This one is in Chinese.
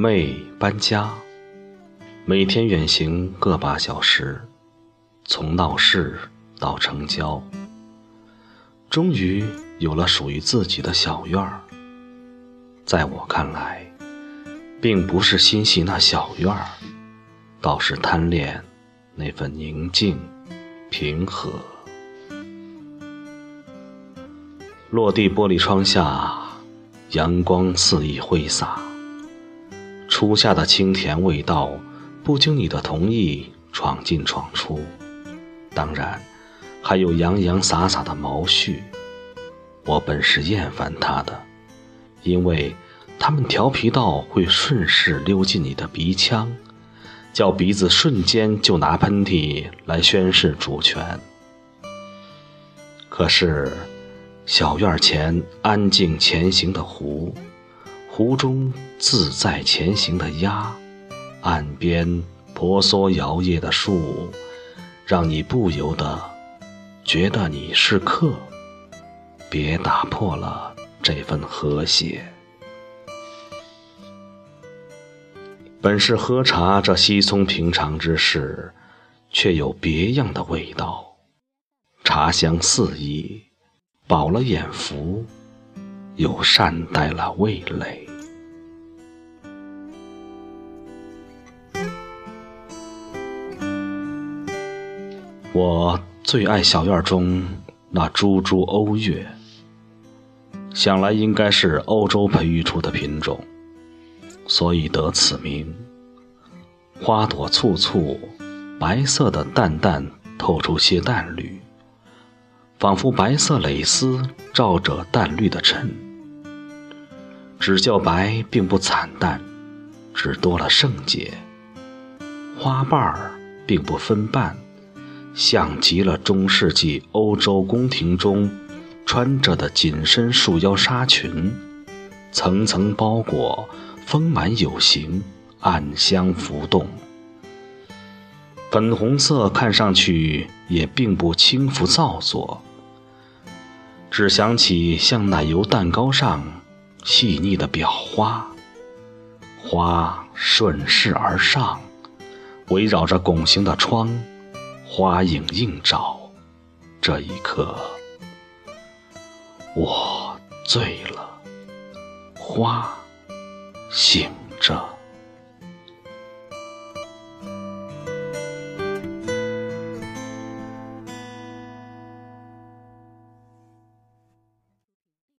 妹搬家，每天远行个把小时，从闹市到城郊，终于有了属于自己的小院儿。在我看来，并不是心系那小院儿，倒是贪恋那份宁静、平和。落地玻璃窗下，阳光肆意挥洒。初夏的清甜味道，不经你的同意闯进闯出。当然，还有洋洋洒洒的毛絮。我本是厌烦它的，因为它们调皮到会顺势溜进你的鼻腔，叫鼻子瞬间就拿喷嚏来宣示主权。可是，小院前安静前行的湖。湖中自在前行的鸭，岸边婆娑摇曳的树，让你不由得觉得你是客。别打破了这份和谐。本是喝茶这稀松平常之事，却有别样的味道。茶香四溢，饱了眼福，又善待了味蕾。我最爱小院中那株株欧月，想来应该是欧洲培育出的品种，所以得此名。花朵簇簇，白色的淡淡透出些淡绿，仿佛白色蕾丝罩着淡绿的衬。只叫白并不惨淡，只多了圣洁。花瓣儿并不分瓣。像极了中世纪欧洲宫廷中穿着的紧身束腰纱裙，层层包裹，丰满有型，暗香浮动。粉红色看上去也并不轻浮造作，只想起像奶油蛋糕上细腻的裱花，花顺势而上，围绕着拱形的窗。花影映照，这一刻，我醉了。花醒着。